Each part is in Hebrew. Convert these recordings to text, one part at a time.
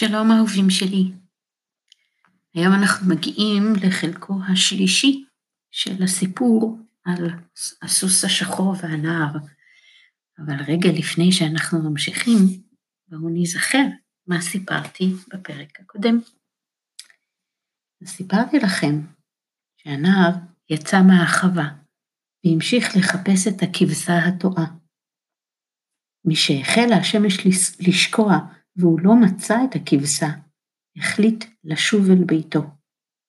שלום אהובים שלי. היום אנחנו מגיעים לחלקו השלישי של הסיפור על הסוס השחור והנער. אבל רגע לפני שאנחנו ממשיכים, בואו נזכר מה סיפרתי בפרק הקודם. סיפרתי לכם שהנער יצא מהחווה והמשיך לחפש את הכבשה הטועה. משהחלה השמש לשקוע והוא לא מצא את הכבשה, החליט לשוב אל ביתו.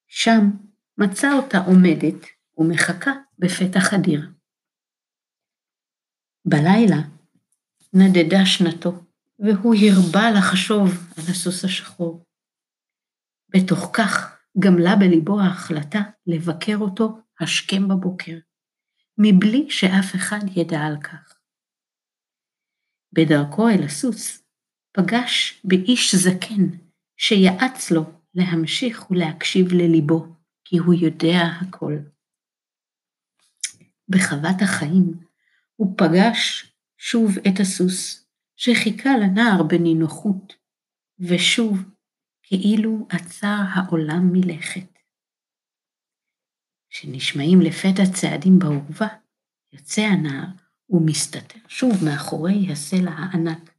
שם מצא אותה עומדת ומחכה בפתח הדיר. בלילה נדדה שנתו, והוא הרבה לחשוב על הסוס השחור. בתוך כך גמלה בליבו ההחלטה לבקר אותו השכם בבוקר, מבלי שאף אחד ידע על כך. בדרכו אל הסוס פגש באיש זקן שיעץ לו להמשיך ולהקשיב לליבו, כי הוא יודע הכל. בחוות החיים הוא פגש שוב את הסוס, שחיכה לנער בנינוחות, ושוב כאילו עצר העולם מלכת. כשנשמעים לפתע צעדים בעורבה, יוצא הנער ומסתתר שוב מאחורי הסלע הענק,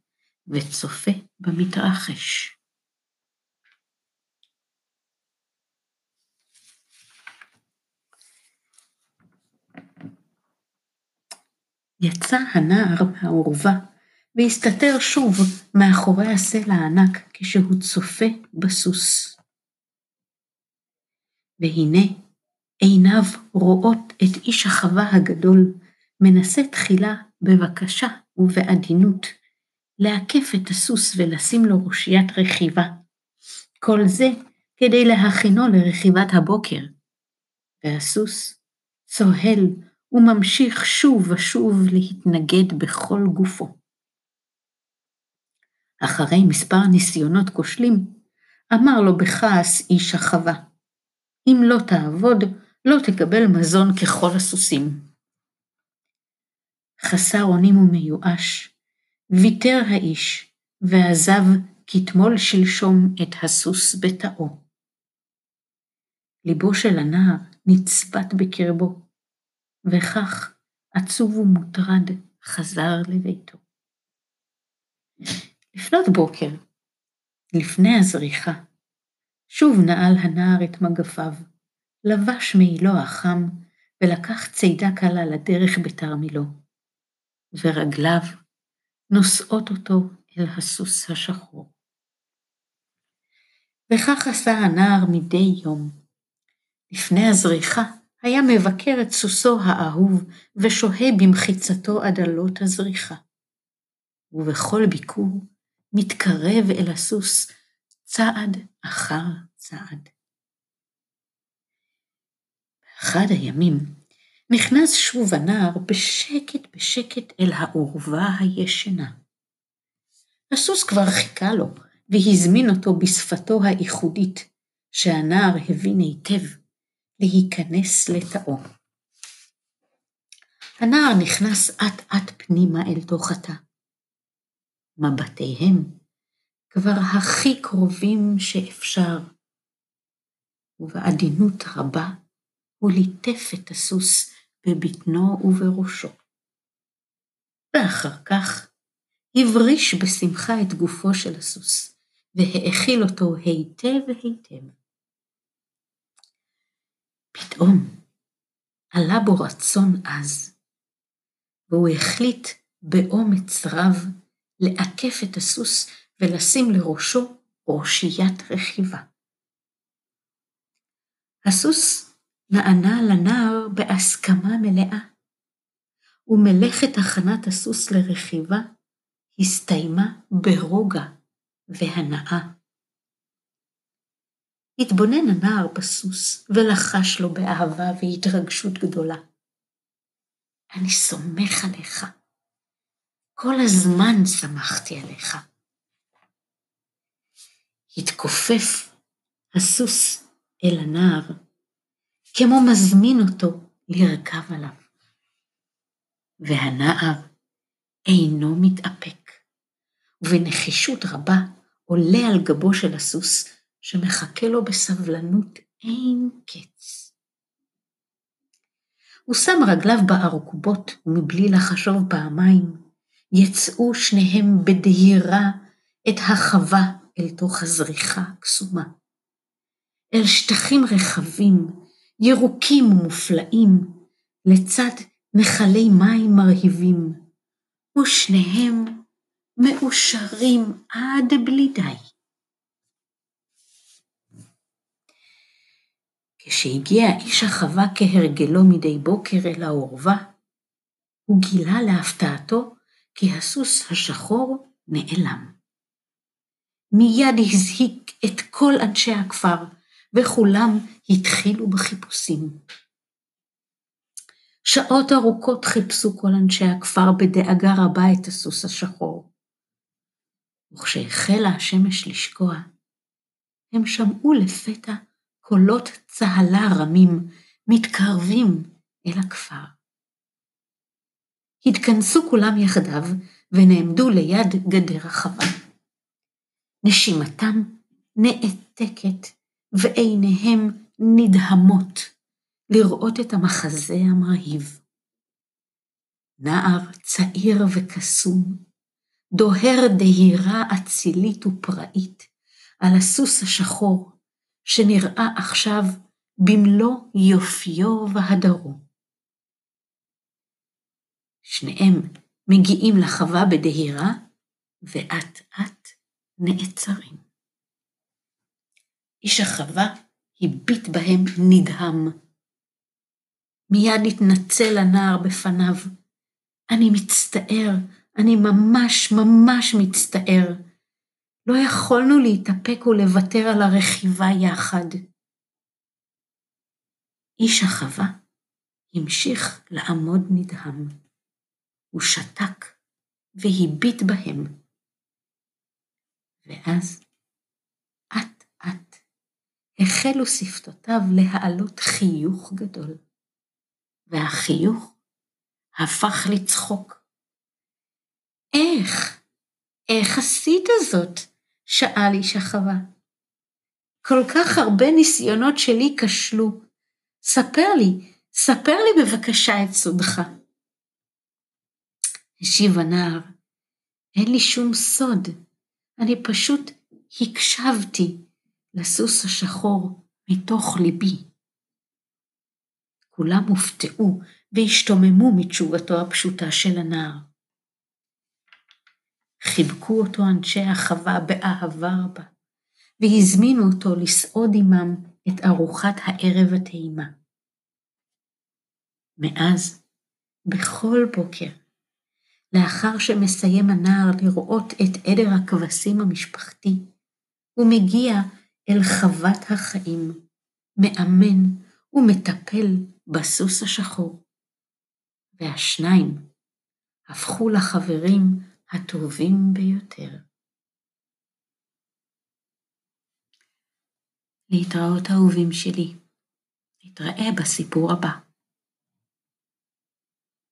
וצופה במתרחש. יצא הנער מהעורבה והסתתר שוב מאחורי הסלע הענק כשהוא צופה בסוס. והנה עיניו רואות את איש החווה הגדול, מנסה תחילה בבקשה ובעדינות לעקף את הסוס ולשים לו ראשיית רכיבה. כל זה כדי להכינו לרכיבת הבוקר. והסוס צוהל וממשיך שוב ושוב להתנגד בכל גופו. אחרי מספר ניסיונות כושלים, אמר לו בכעס איש החווה, אם לא תעבוד, לא תקבל מזון ככל הסוסים. חסר אונים ומיואש, ויתר האיש, ועזב כתמול שלשום את הסוס בתאו. ליבו של הנער נצבט בקרבו, וכך עצוב ומוטרד חזר לביתו. לפנות בוקר, לפני הזריחה, שוב נעל הנער את מגפיו, לבש מעילו החם, ולקח צידה קלה לדרך בתרמילו, ורגליו נושאות אותו אל הסוס השחור. וכך עשה הנער מדי יום. לפני הזריחה היה מבקר את סוסו האהוב ושוהה במחיצתו עד עלות הזריחה. ובכל ביקור מתקרב אל הסוס צעד אחר צעד. באחד הימים נכנס שוב הנער בשקט בשקט אל העורבה הישנה. הסוס כבר חיכה לו, והזמין אותו בשפתו הייחודית, שהנער הבין היטב, להיכנס לתאו. הנער נכנס אט אט פנימה אל תוך התא. מבטיהם כבר הכי קרובים שאפשר, ובעדינות רבה הוא ליטף את הסוס בבטנו ובראשו. ואחר כך הבריש בשמחה את גופו של הסוס, והאכיל אותו היטב היטב. פתאום עלה בו רצון עז, והוא החליט באומץ רב לעקף את הסוס ולשים לראשו ראשיית רכיבה. הסוס נענה לנער בהסכמה מלאה, ומלאכת הכנת הסוס לרכיבה הסתיימה ברוגע והנאה. התבונן הנער בסוס ולחש לו באהבה והתרגשות גדולה. אני סומך עליך. כל הזמן שמחתי עליך. התכופף הסוס אל הנער כמו מזמין אותו לרכב עליו. והנער אינו מתאפק, ובנחישות רבה עולה על גבו של הסוס, שמחכה לו בסבלנות אין קץ. הוא שם רגליו בארכובות, ומבלי לחשוב פעמיים, יצאו שניהם בדהירה את החווה אל תוך הזריחה הקסומה. אל שטחים רחבים, ירוקים ומופלאים, לצד נחלי מים מרהיבים, ושניהם מאושרים עד בלי די. כשהגיע איש החווה כהרגלו מדי בוקר אל העורבה, הוא גילה להפתעתו כי הסוס השחור נעלם. מיד הזהיק את כל אנשי הכפר, וכולם התחילו בחיפושים. שעות ארוכות חיפשו כל אנשי הכפר בדאגה רבה את הסוס השחור. וכשהחלה השמש לשקוע, הם שמעו לפתע קולות צהלה רמים מתקרבים אל הכפר. התכנסו כולם יחדיו ונעמדו ליד גדר החווה. נשימתם נעתקת ועיניהם נדהמות לראות את המחזה המרהיב. נער צעיר וקסום, דוהר דהירה אצילית ופראית על הסוס השחור, שנראה עכשיו במלוא יופיו והדרו. שניהם מגיעים לחווה בדהירה, ואט אט נעצרים. איש החווה הביט בהם נדהם. מיד התנצל הנער בפניו. אני מצטער, אני ממש ממש מצטער. לא יכולנו להתאפק ולוותר על הרכיבה יחד. איש החווה המשיך לעמוד נדהם. הוא שתק והביט בהם. ואז, החלו שפתותיו להעלות חיוך גדול, והחיוך הפך לצחוק. איך? איך עשית זאת? שאל איש החווה. כל כך הרבה ניסיונות שלי כשלו. ספר לי, ספר לי בבקשה את סודך. השיב הנער, אין לי שום סוד, אני פשוט הקשבתי לסוס השחור מתוך ליבי. כולם הופתעו והשתוממו מתשובתו הפשוטה של הנער. חיבקו אותו אנשי החווה באהבה רבה, והזמינו אותו לסעוד עמם את ארוחת הערב הטעימה. מאז, בכל בוקר, לאחר שמסיים הנער לראות את עדר הכבשים המשפחתי, הוא מגיע אל חוות החיים, מאמן ומטפל בסוס השחור. והשניים הפכו לחברים הטובים ביותר. להתראות אהובים שלי. נתראה בסיפור הבא.